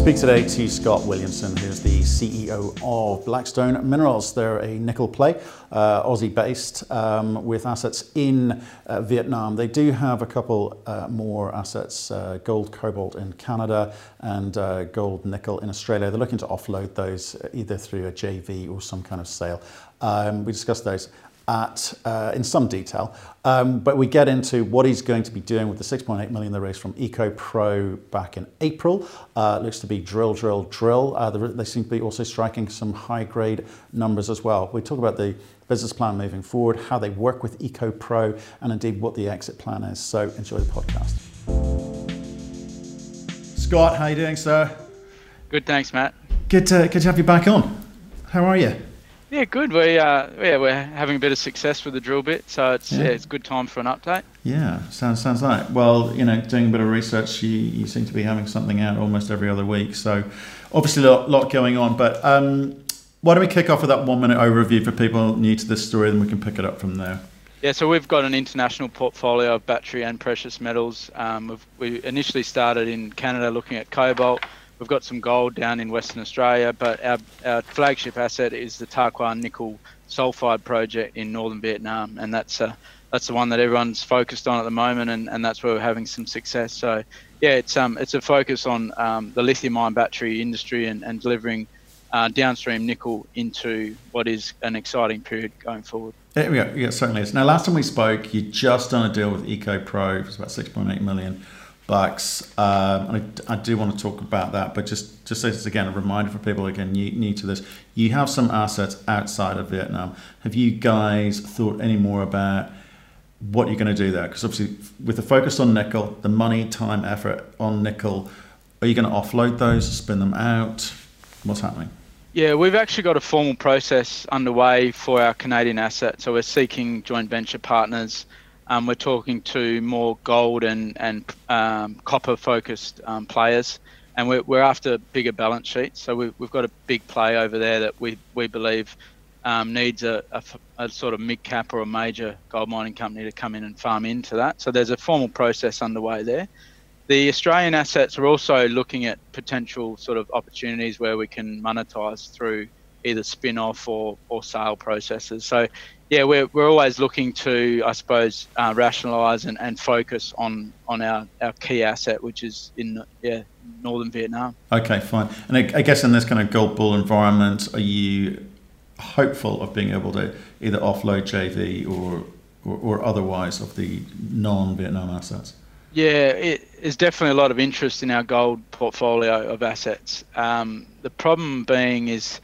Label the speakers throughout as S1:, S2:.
S1: Speak today to Scott Williamson, who's the CEO of Blackstone Minerals. They're a nickel play, uh, Aussie based, um, with assets in uh, Vietnam. They do have a couple uh, more assets uh, gold, cobalt in Canada, and uh, gold, nickel in Australia. They're looking to offload those either through a JV or some kind of sale. Um, we discussed those at uh, in some detail. Um, but we get into what he's going to be doing with the 6.8 million they raised from EcoPro back in April. Uh, looks to be drill, drill, drill. Uh, they seem to be also striking some high grade numbers as well. We talk about the business plan moving forward, how they work with EcoPro, and indeed what the exit plan is. So enjoy the podcast. Scott, how are you doing, sir?
S2: Good, thanks, Matt.
S1: Good to, good to have you back on. How are you?
S2: Yeah, good. We uh, yeah, we're having a bit of success with the drill bit, so it's yeah, yeah it's good time for an update.
S1: Yeah, sounds sounds like. Well, you know, doing a bit of research, you, you seem to be having something out almost every other week. So, obviously, a lot, lot going on. But um, why don't we kick off with that one minute overview for people new to this story, and we can pick it up from there.
S2: Yeah, so we've got an international portfolio of battery and precious metals. Um, we initially started in Canada looking at cobalt We've got some gold down in Western Australia, but our, our flagship asset is the Ta Khoa nickel sulfide project in northern Vietnam, and that's uh, that's the one that everyone's focused on at the moment, and, and that's where we're having some success. So, yeah, it's um it's a focus on um, the lithium-ion battery industry and, and delivering uh, downstream nickel into what is an exciting period going forward.
S1: Yeah, yeah, certainly is. Now, last time we spoke, you just done a deal with EcoPro. Was about 6.8 million bucks. Um, and I, I, do want to talk about that, but just just as again a reminder for people again new, new to this, you have some assets outside of Vietnam. Have you guys thought any more about what you're going to do there? Because obviously, with the focus on nickel, the money, time, effort on nickel, are you going to offload those, spin them out? What's happening?
S2: Yeah, we've actually got a formal process underway for our Canadian asset. So we're seeking joint venture partners um, we're talking to more gold and and um, copper focused um, players, and we're, we're after bigger balance sheets. So we've, we've got a big play over there that we we believe um, needs a, a, a, sort of mid cap or a major gold mining company to come in and farm into that. So there's a formal process underway there. The Australian assets are also looking at potential sort of opportunities where we can monetize through either spin off or, or sale processes. So yeah, we're, we're always looking to, I suppose, uh, rationalise and, and focus on on our, our key asset, which is in yeah northern Vietnam.
S1: Okay, fine. And I, I guess in this kind of gold bull environment, are you hopeful of being able to either offload JV or or, or otherwise of the non-Vietnam assets?
S2: Yeah, it is definitely a lot of interest in our gold portfolio of assets. Um, the problem being is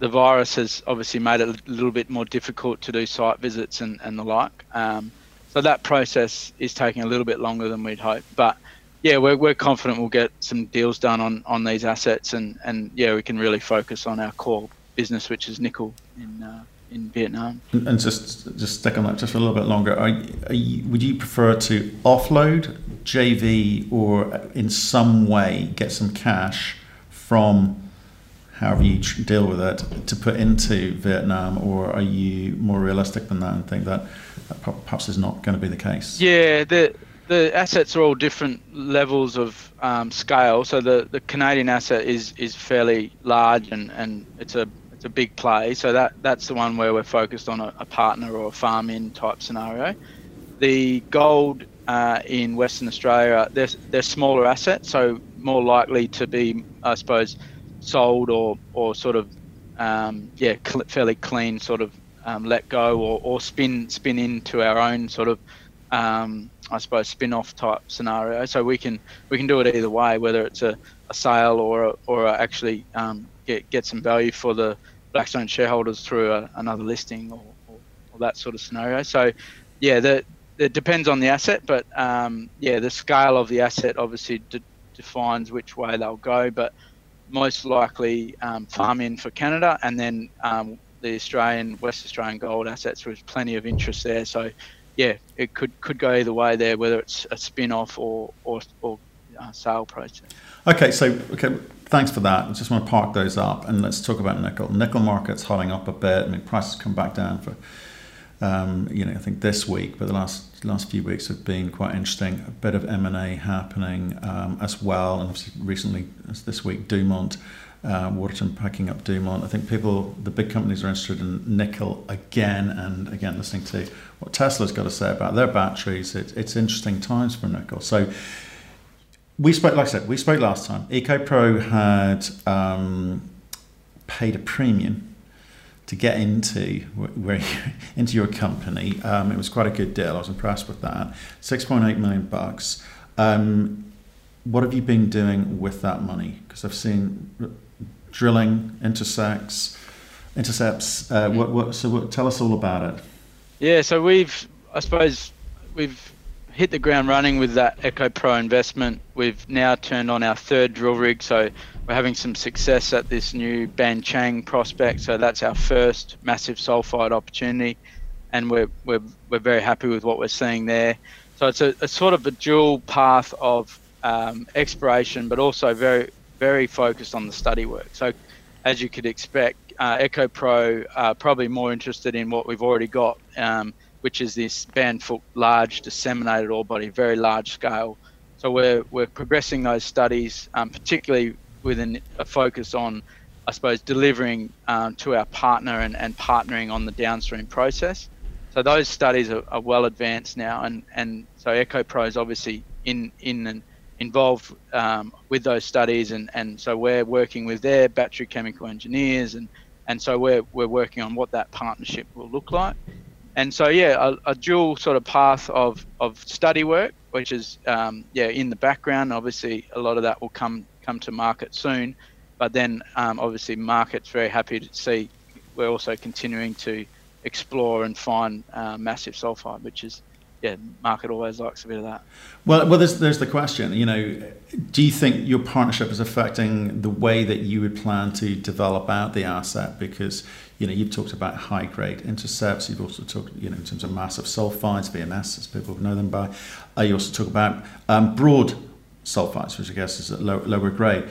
S2: the virus has obviously made it a little bit more difficult to do site visits and, and the like. Um, so that process is taking a little bit longer than we'd hoped. But yeah, we're, we're confident we'll get some deals done on, on these assets and, and yeah, we can really focus on our core business, which is nickel in uh, in Vietnam.
S1: And just just stick on that just for a little bit longer. Are, are you, would you prefer to offload JV or in some way get some cash from however you deal with it, to put into Vietnam, or are you more realistic than that and think that, that perhaps is not going to be the case?
S2: Yeah, the the assets are all different levels of um, scale. So the, the Canadian asset is is fairly large and, and it's a it's a big play. So that that's the one where we're focused on a, a partner or a farm in type scenario. The gold uh, in Western Australia, they're, they're smaller assets, so more likely to be, I suppose, sold or or sort of um, yeah cl- fairly clean sort of um, let go or, or spin spin into our own sort of um, I suppose spin off type scenario. So we can we can do it either way, whether it's a, a sale or a, or a actually um, get get some value for the Blackstone shareholders through a, another listing or, or, or, that sort of scenario. So yeah, the, it depends on the asset, but um, yeah, the scale of the asset obviously de- defines which way they'll go, but most likely um, farm in for Canada, and then um, the Australian, West Australian gold assets. There's plenty of interest there. So, yeah, it could could go either way there, whether it's a spin off or or, or uh, sale process.
S1: Okay, so okay, thanks for that. I just want to park those up and let's talk about nickel. Nickel market's hotting up a bit. I mean, prices come back down for, um, you know, I think this week, but the last last few weeks have been quite interesting. A bit of M and A happening um, as well, and obviously recently this week, Dumont. Uh, Waterton packing up Dumont. I think people, the big companies, are interested in nickel again and again. Listening to what Tesla's got to say about their batteries, it, it's interesting times for nickel. So, we spoke, like I said, we spoke last time. EcoPro had um, paid a premium to get into where, into your company. Um, it was quite a good deal. I was impressed with that. Six point eight million bucks. Um, what have you been doing with that money? Because I've seen drilling intersects, intercepts. Uh, what, what, so what, tell us all about it.
S2: Yeah, so we've, I suppose, we've hit the ground running with that EcoPro investment. We've now turned on our third drill rig, so we're having some success at this new Ban Chang prospect. So that's our first massive sulfide opportunity, and we're we're we're very happy with what we're seeing there. So it's a, a sort of a dual path of um, exploration, but also very very focused on the study work. So as you could expect, uh, EcoPro are probably more interested in what we've already got. Um, which is this Ban Phuc large disseminated ore body, very large scale. So we're, we're progressing those studies, um, particularly with an, a focus on, I suppose, delivering um, to our partner and, and partnering on the downstream process. So those studies are, are well advanced now, and, and so EcoPro is obviously in in and involved um, with those studies, and, and so we're working with their battery chemical engineers, and, and so we're, we're working on what that partnership will look like and so yeah, a, a, dual sort of path of, of study work, which is um, yeah in the background. Obviously, a lot of that will come come to market soon, but then um, obviously market's very happy to see we're also continuing to explore and find uh, massive sulfide, which is yeah, market always likes a bit of that.
S1: Well, well, there's there's the question. You know, do you think your partnership is affecting the way that you would plan to develop out the asset? Because you know, you've talked about high grade intercepts. You've also talked, you know, in terms of massive sulfides, VMS, as people know them by. Uh, you also talk about um, broad sulfides, which I guess is at low, lower grade.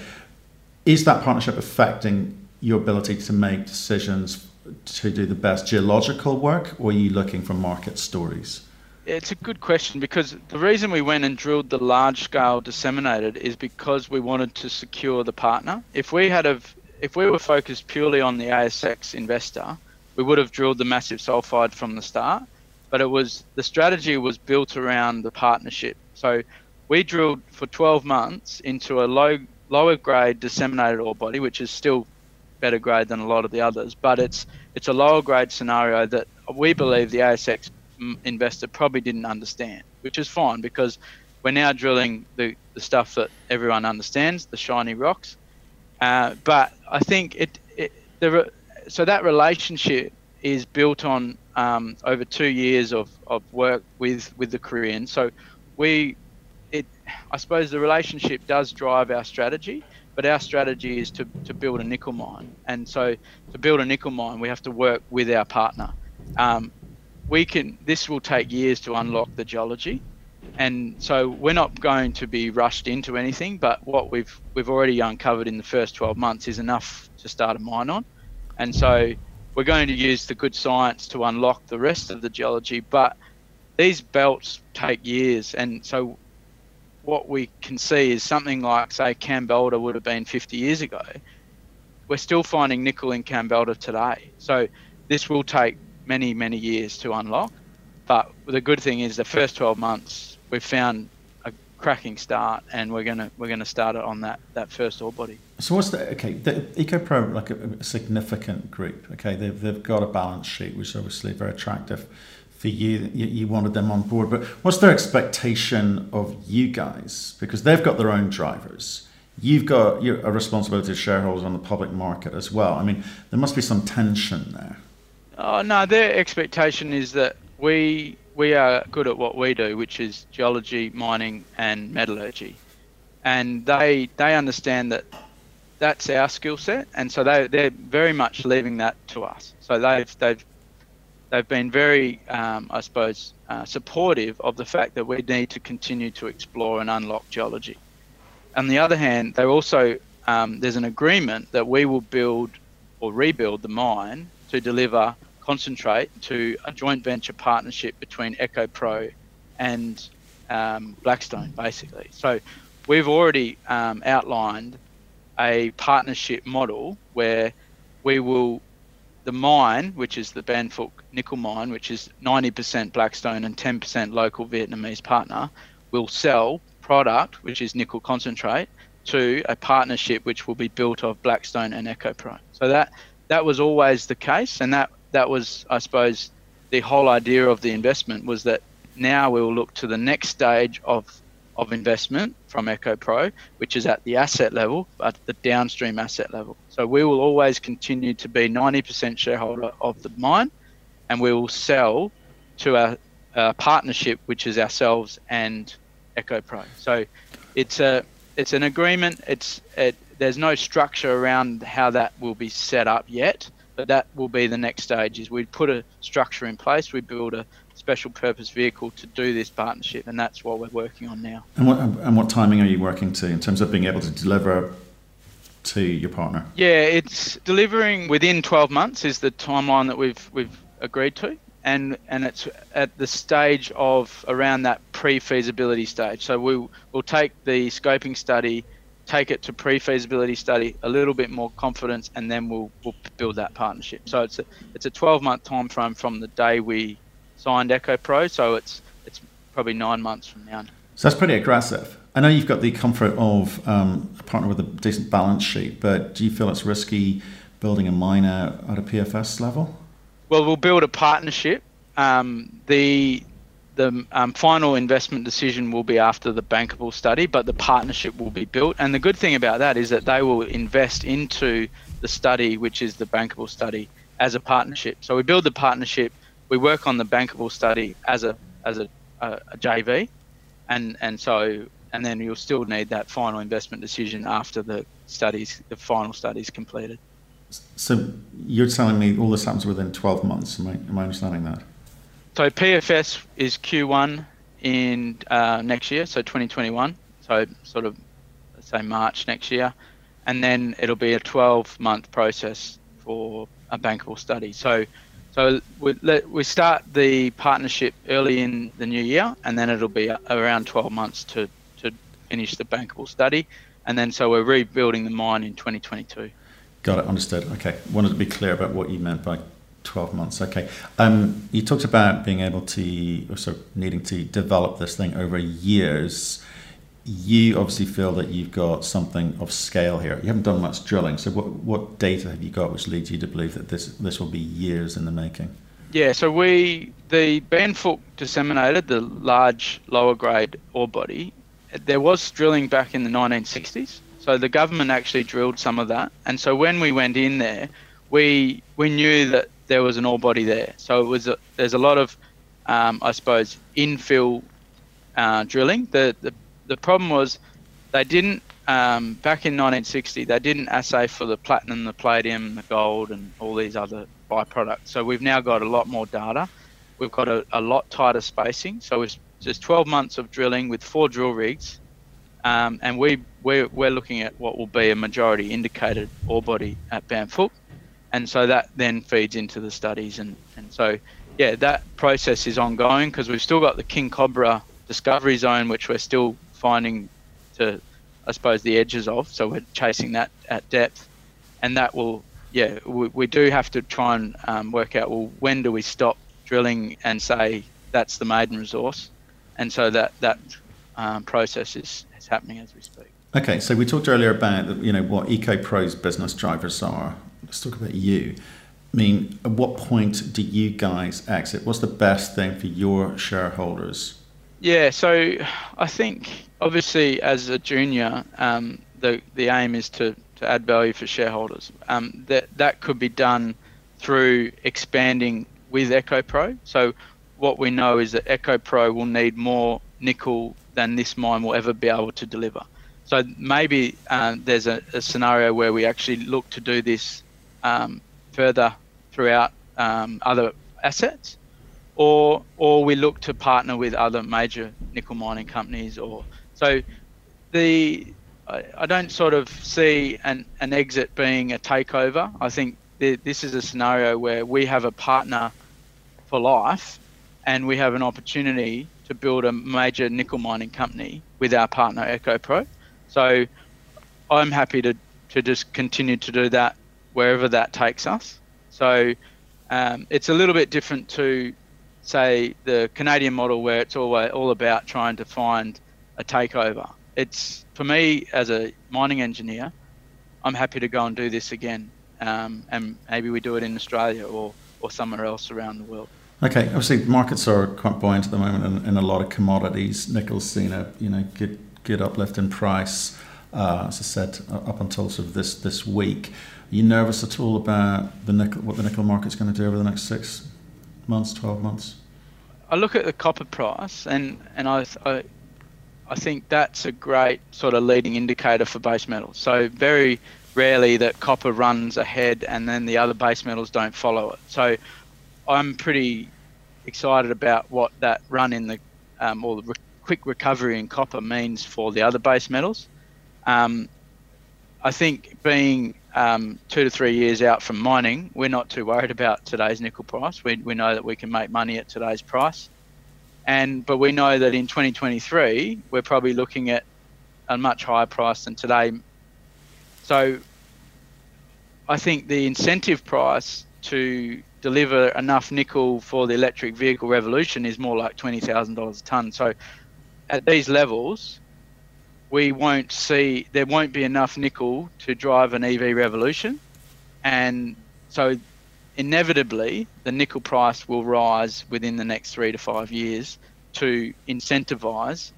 S1: Is that partnership affecting your ability to make decisions to do the best geological work, or are you looking for market stories?
S2: It's a good question because the reason we went and drilled the large scale disseminated is because we wanted to secure the partner. If we had have, if we were focused purely on the ASX investor, we would have drilled the massive sulfide from the start. But it was the strategy was built around the partnership. So we drilled for 12 months into a low lower grade disseminated ore body, which is still better grade than a lot of the others, but it's it's a lower grade scenario that we believe the ASX investor probably didn't understand, which is fine because we're now drilling the, the stuff that everyone understands, the shiny rocks. Uh, but I think it, it the, so that relationship is built on um, over two years of, of work with, with the Korean. So we, it, I suppose the relationship does drive our strategy, but our strategy is to, to build a nickel mine. And so to build a nickel mine, we have to work with our partner. Um, we can this will take years to unlock the geology and so we're not going to be rushed into anything but what we've we've already uncovered in the first 12 months is enough to start a mine on. And so we're going to use the good science to unlock the rest of the geology but these belts take years. And so what we can see is something like say Kambalda would have been 50 years ago. We're still finding nickel in Kambalda today. So this will take many, many years to unlock. But the good thing is the first 12 months, we've found a cracking start and we're going to we're going to start it on that, that first ore body.
S1: So what's the, okay, the EcoPro, like a, a significant group, okay, they've, they've got a balance sheet, which is obviously very attractive for you, you, you wanted them on board, but what's their expectation of you guys? Because they've got their own drivers you've got a responsibility as shareholders on the public market as well. I mean, there must be some tension there.
S2: Oh no, their expectation is that we we are good at what we do, which is geology, mining, and metallurgy, and they they understand that that's our skill set, and so they they're very much leaving that to us. So they've they've they've been very, um, I suppose, uh, supportive of the fact that we need to continue to explore and unlock geology. On the other hand, they're also um, there's an agreement that we will build or rebuild the mine to deliver concentrate to a joint venture partnership between EcoPro and um, Blackstone, basically. So we've already um, outlined a partnership model where we will the mine, which is the Ban Phuc nickel mine, which is 90% Blackstone and 10% local Vietnamese partner, will sell product, which is nickel concentrate, to a partnership which will be built of Blackstone and EcoPro. So that that was always the case, and that that was, I suppose, the whole idea of the investment was that now we will look to the next stage of of investment from EcoPro, which is at the asset level, but the downstream asset level. So we will always continue to be 90% shareholder of the mine, and we will sell to a, a partnership, which is ourselves and EcoPro. So it's a it's an agreement. It's it, there's no structure around how that will be set up yet, but that will be the next stage. Is we put a structure in place, we build a special purpose vehicle to do this partnership, and that's what we're working on now.
S1: And what and what timing are you working to in terms of being able to deliver to your partner?
S2: Yeah, it's delivering within 12 months is the timeline that we've we've agreed to, and and it's at the stage of around that pre-feasibility stage. So we will take the scoping study, take it to pre-feasibility study, a little bit more confidence, and then we'll we'll build that partnership. So it's a it's a 12 month time frame from the day we signed EcoPro. so it's it's probably nine months from now.
S1: So that's pretty aggressive. I know you've got the comfort of um, a partner with a decent balance sheet, but do you feel it's risky building a miner at a PFS level?
S2: Well, we'll build a partnership. Um, the the um, final investment decision will be after the bankable study, but the partnership will be built. And the good thing about that is that they will invest into the study, which is the bankable study, as a partnership. So we build the partnership we work on the bankable study as a as a, a, a JV, and and so and then you'll still need that final investment decision after the studies, the final studies completed.
S1: So you're telling me all this happens within 12 months? Am I, am I understanding that?
S2: So PFS is Q1 in uh, next year, so 2021. So sort of say March next year, and then it'll be a 12 month process for a bankable study. So so we, let, we start the partnership early in the new year, and then it'll be around 12 months to, to finish the bankable study. And then so we're rebuilding the mine in 2022.
S1: Got it, understood. Okay, wanted to be clear about what you meant by 12 months. Okay. Um, you talked about being able to, of needing to develop this thing over years you obviously feel that you've got something of scale here. You haven't done much drilling, so what what data have you got which leads you to believe that this this will be years in the making?
S2: Yeah, so we the Ban Phuc disseminated the large lower grade ore body. There was drilling back in the 1960s, so the government actually drilled some of that. And so when we went in there, we we knew that there was an ore body there. So it was a, there's a lot of um, I suppose infill uh, drilling. The, the the problem was they didn't um, back in 1960 they didn't assay for the platinum, the palladium, the gold, and all these other byproducts. So we've now got a lot more data. We've got a, a lot tighter spacing. So it's just 12 months of drilling with four drill rigs, um, and we we're, we're looking at what will be a majority indicated ore body at Ban Phuc, and so that then feeds into the studies and and so yeah that process is ongoing because we've still got the King Cobra discovery zone which we're still finding to, I suppose, the edges of. So we're chasing that at depth, and that will, yeah, we, we do have to try and um, work out well when do we stop drilling and say that's the maiden resource, and so that that um, process is, is happening as we speak.
S1: Okay, so we talked earlier about you know what EcoPro's business drivers are. Let's talk about you. I mean, at what point do you guys exit? What's the best thing for your shareholders
S2: yeah, so I think obviously as a junior, um, the the aim is to, to add value for shareholders. Um, that that could be done through expanding with EcoPro. So what we know is that EcoPro will need more nickel than this mine will ever be able to deliver. So maybe uh, there's a, a, scenario where we actually look to do this um, further throughout um, other assets or or we look to partner with other major nickel mining companies or so the I, I don't sort of see an, an exit being a takeover. I think th- this is a scenario where we have a partner for life and we have an opportunity to build a major nickel mining company with our partner EcoPro. So I'm happy to, to just continue to do that wherever that takes us. So um, it's a little bit different to, say, the Canadian model where it's all, all about trying to find a takeover. It's for me as a mining engineer, I'm happy to go and do this again, um, and maybe we do it in Australia or, or somewhere else around the world.
S1: Okay, obviously markets are quite buoyant at the moment in, a lot of commodities. Nickel's seen a you know get good uplift in price. Uh, as I said, up until sort of this this week. Are you nervous at all about the nickel, what the nickel market's going to do over the next six months, twelve months?
S2: I look at the copper price, and and I, I I think that's a great sort of leading indicator for base metals. So very rarely that copper runs ahead and then the other base metals don't follow it. So I'm pretty excited about what that run in the um, or the re- quick recovery in copper means for the other base metals. Um, I think being um, two to three years out from mining, we're not too worried about today's nickel price. We, we know that we can make money at today's price, and but we know that in 2023 we're probably looking at a much higher price than today. So I think the incentive price to deliver enough nickel for the electric vehicle revolution is more like $20,000 a ton. So at these levels, we won't see, there won't be enough nickel to drive an EV revolution. And so inevitably, the nickel price will rise within the next three to five years to incentivize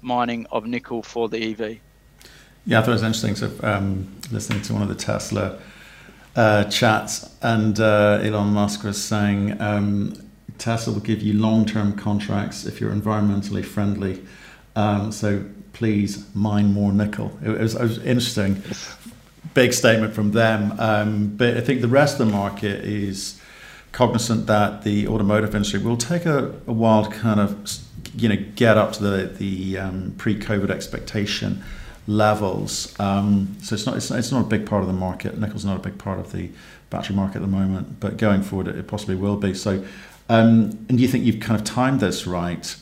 S2: mining of nickel for the EV.
S1: Yeah, I thought it was interesting. So, um, listening to one of the Tesla uh, chats, and uh, Elon Musk was saying um, Tesla will give you long-term contracts if you're environmentally friendly. Um, so please mine more nickel. It was, it was interesting, big statement from them. Um, but I think the rest of the market is cognizant that the automotive industry will take a, a while to kind of you know get up to the the um, pre-COVID expectation levels. Um, so it's not, it's not, it's not a big part of the market. Nickel's not a big part of the battery market at the moment, but going forward, it, it possibly will be. So, um, and do you think you've kind of timed this right?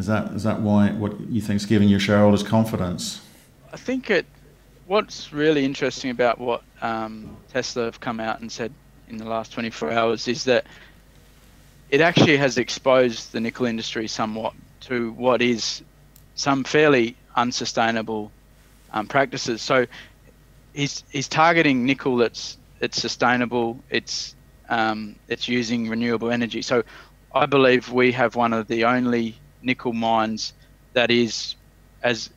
S1: Is that is that why what you think is giving your shareholders confidence?
S2: I think it. What's really interesting about what um, Tesla have come out and said in the last 24 hours is that it actually has exposed the nickel industry somewhat to what is some fairly unsustainable um, practices. So he's he's targeting nickel that's it's sustainable. It's um, it's using renewable energy. So I believe we have one of the only nickel mines that is as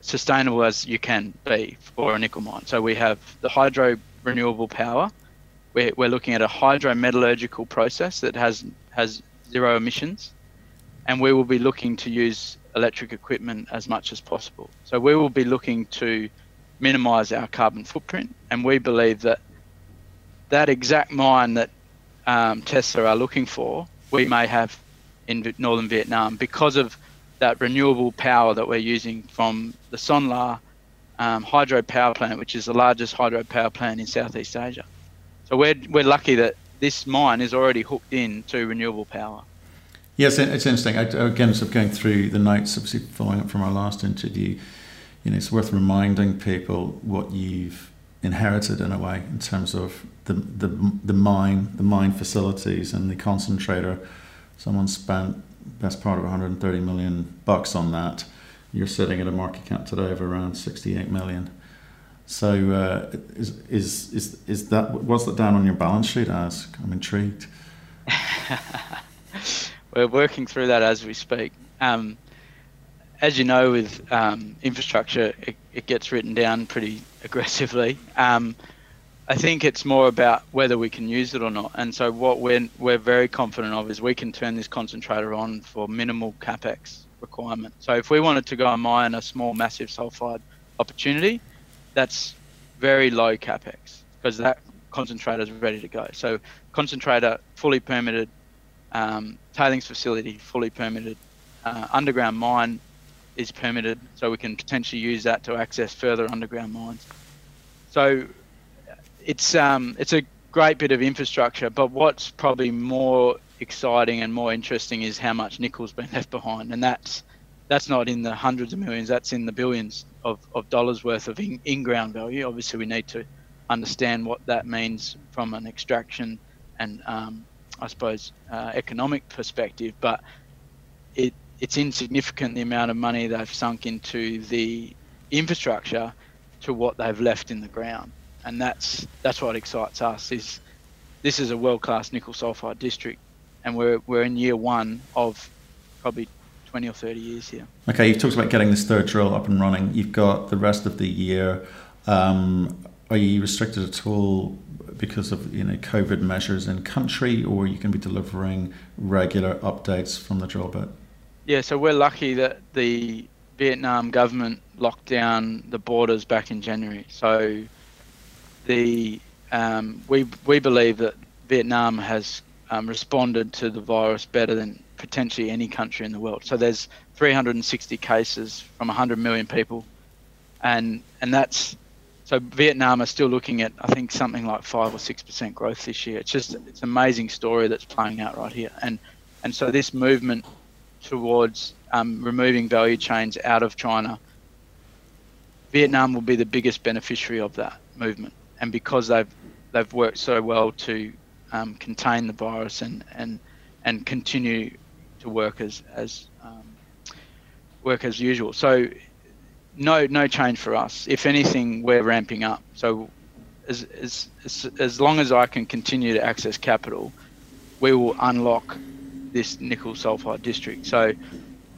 S2: sustainable as you can be for a nickel mine. So we have the hydro renewable power. We're, we're looking at a hydrometallurgical process that has has zero emissions, and we will be looking to use electric equipment as much as possible. So we will be looking to minimize our carbon footprint, and we believe that that exact mine that um, Tesla are looking for, we may have in northern Vietnam because of that renewable power that we're using from the Son La um, hydro power plant, which is the largest hydro power plant in Southeast Asia. So we're, we're lucky that this mine is already hooked in to renewable power.
S1: Yes, it's interesting. I, again, sort of going through the notes, obviously following up from our last interview, you know, it's worth reminding people what you've inherited in a way in terms of the the, the mine, the mine facilities, and the concentrator. Someone spent best part of 130 million bucks on that. You're sitting at a market cap today of around 68 million. So, uh, is, is is is that what's that down on your balance sheet as? I'm intrigued.
S2: we're working through that as we speak. Um, as you know, with um, infrastructure, it, it, gets written down pretty aggressively. Um, I think it's more about whether we can use it or not. And so, what we're we're very confident of is we can turn this concentrator on for minimal capex requirement. So, if we wanted to go and mine a small, massive sulfide opportunity, that's very low capex because that concentrator is ready to go. So, concentrator fully permitted, um, tailings facility fully permitted, uh, underground mine is permitted, so we can potentially use that to access further underground mines. So it's um, it's a great bit of infrastructure, but what's probably more exciting and more interesting is how much nickel's been left behind, and that's that's not in the hundreds of millions, that's in the billions of, of dollars worth of in, in-ground value. Obviously, we need to understand what that means from an extraction and um, I suppose uh, economic perspective, but it it's insignificant the amount of money they've sunk into the infrastructure to what they've left in the ground, and that's that's what excites us. Is this is a world-class nickel sulfide district, and we're we're in year one of probably 20 or 30 years here.
S1: Okay, you've talked about getting this third drill up and running. You've got the rest of the year. Um, are you restricted at all because of you know COVID measures in country, or you can be delivering regular updates from the drill bit?
S2: Yeah, so we're lucky that the Vietnam government locked down the borders back in January. So the um, we we believe that Vietnam has um, responded to the virus better than potentially any country in the world. So there's 360 cases from 100 million people, and and that's so Vietnam are still looking at I think something like five or six percent growth this year. It's just it's an amazing story that's playing out right here, and and so this movement towards um, removing value chains out of China, Vietnam will be the biggest beneficiary of that movement, and because they've they've worked so well to um, contain the virus and and and continue to work as as um, work as usual. So no no change for us. If anything, we're ramping up. So as as as, as long as I can continue to access capital, we will unlock this nickel sulfide district. So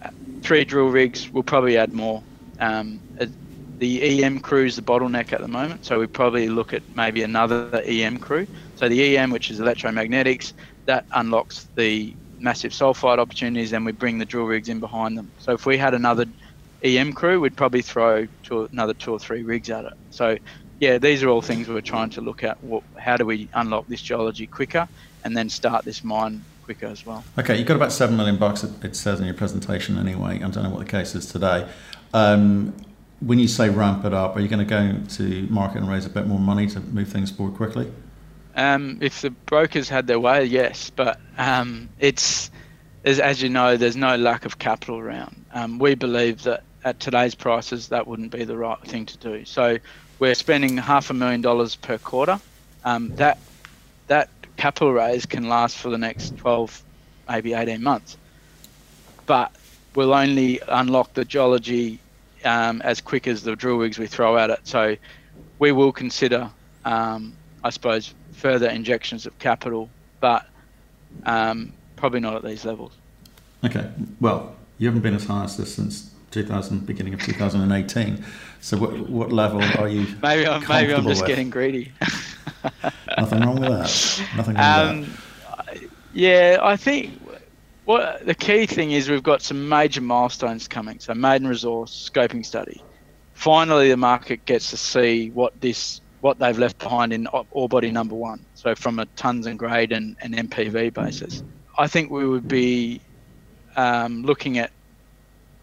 S2: uh, three drill rigs. We'll probably add more. Um, the EM crew is the bottleneck at the moment, so we probably look at maybe another EM crew. So the EM, which is electromagnetics, that unlocks the massive sulfide opportunities, and we bring the drill rigs in behind them. So if we had another EM crew, we'd probably throw two, another two or three rigs at it. So yeah, these are all things we're trying to look at. What, how do we unlock this geology quicker, and then start this mine quicker as well?
S1: Okay, you've got about seven million bucks. It says in your presentation anyway. I don't know what the case is today. Um, when you say ramp it up, are you going to go to market and raise a bit more money to move things forward quickly?
S2: Um, if the brokers had their way, yes, but um, it's as, as, you know, there's no lack of capital around. Um, we believe that at today's prices, that wouldn't be the right thing to do. So we're spending half a million dollars per quarter. Um, that that capital raise can last for the next 12, maybe 18 months, but we'll only unlock the geology um, as quick as the drill rigs we throw at it. So we will consider, um, I suppose, further injections of capital, but um, probably not at these levels.
S1: Okay. Well, you haven't been as high as this since 2000, beginning of 2018. So what, what level are you?
S2: maybe I'm maybe I'm just
S1: with?
S2: getting greedy.
S1: Nothing wrong with that. Nothing wrong with
S2: that. Um, yeah, I think what the key thing is we've got some major milestones coming. So maiden resource scoping study. Finally, the market gets to see what this what they've left behind in ore body number one. So from a tons and grade and, and NPV basis, I think we would be um, looking at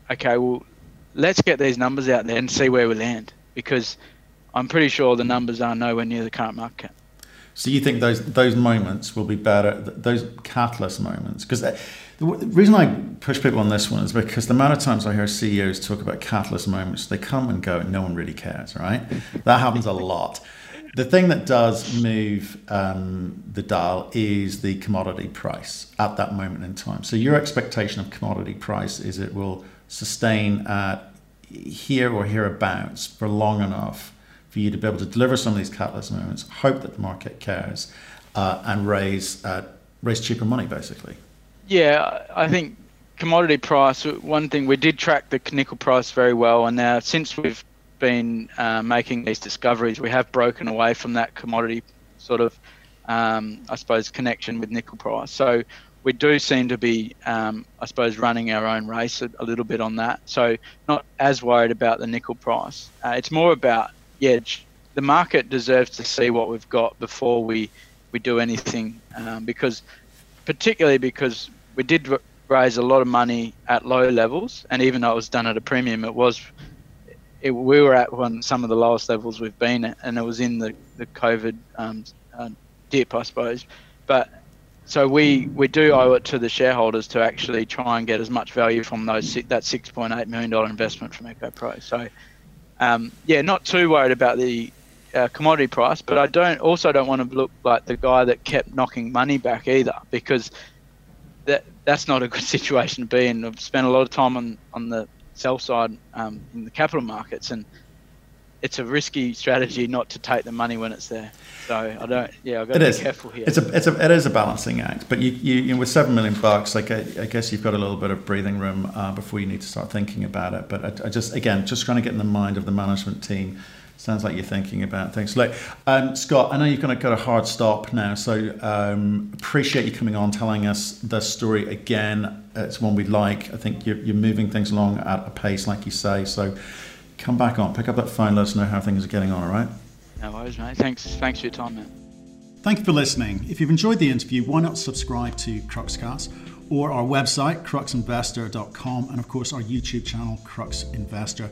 S2: okay, well, let's get these numbers out there and see where we land because I'm pretty sure the numbers are nowhere near the current market.
S1: So you think those those moments will be better, those catalyst moments? Because the reason I push people on this one is because the amount of times I hear CEOs talk about catalyst moments, they come and go, and no one really cares, right? That happens a lot. The thing that does move um, the dial is the commodity price at that moment in time. So your expectation of commodity price is it will sustain at here or hereabouts for long enough for you to be able to deliver some of these catalyst moments, hope that the market cares, uh, and raise uh, raise cheaper money, basically.
S2: Yeah, I think commodity price. One thing we did track the nickel price very well, and now since we've been uh, making these discoveries, we have broken away from that commodity sort of, um, I suppose, connection with nickel price. So we do seem to be, um, I suppose, running our own race a, a, little bit on that. So not as worried about the nickel price. Uh, it's more about yeah, the market deserves to see what we've got before we we do anything, um, because particularly because we did raise a lot of money at low levels, and even though it was done at a premium, it was it, we were at one some of the lowest levels we've been at, and it was in the the COVID um, uh, dip, I suppose. But so we we do owe it to the shareholders to actually try and get as much value from those that 6.8 million dollar investment from EcoPro. So um, yeah, not too worried about the uh, commodity price, but I don't also don't want to look like the guy that kept knocking money back either, because that that's not a good situation to be in. I've spent a lot of time on on the sell side um, in the capital markets, and it's a risky strategy not to take the money when it's there. So I don't. Yeah, I've got it to is. be careful here.
S1: It's a, it's a, it is a balancing act. But you, you, you know, with seven million bucks, like I, I, guess you've got a little bit of breathing room uh, before you need to start thinking about it. But I, I, just, again, just trying to get in the mind of the management team. Sounds like you're thinking about things. Look, um, Scott, I know you're going to get a hard stop now, so um, appreciate you coming on, telling us the story again. It's one we like. I think you're, you're moving things along at a pace, like you say. So come back on, pick up that phone, let us know how things are getting on. All right.
S2: No worries, mate. Thanks, thanks for your time, man.
S1: Thank you for listening. If you've enjoyed the interview, why not subscribe to Cruxcast or our website, cruxinvestor.com, and of course our YouTube channel, Crux Investor.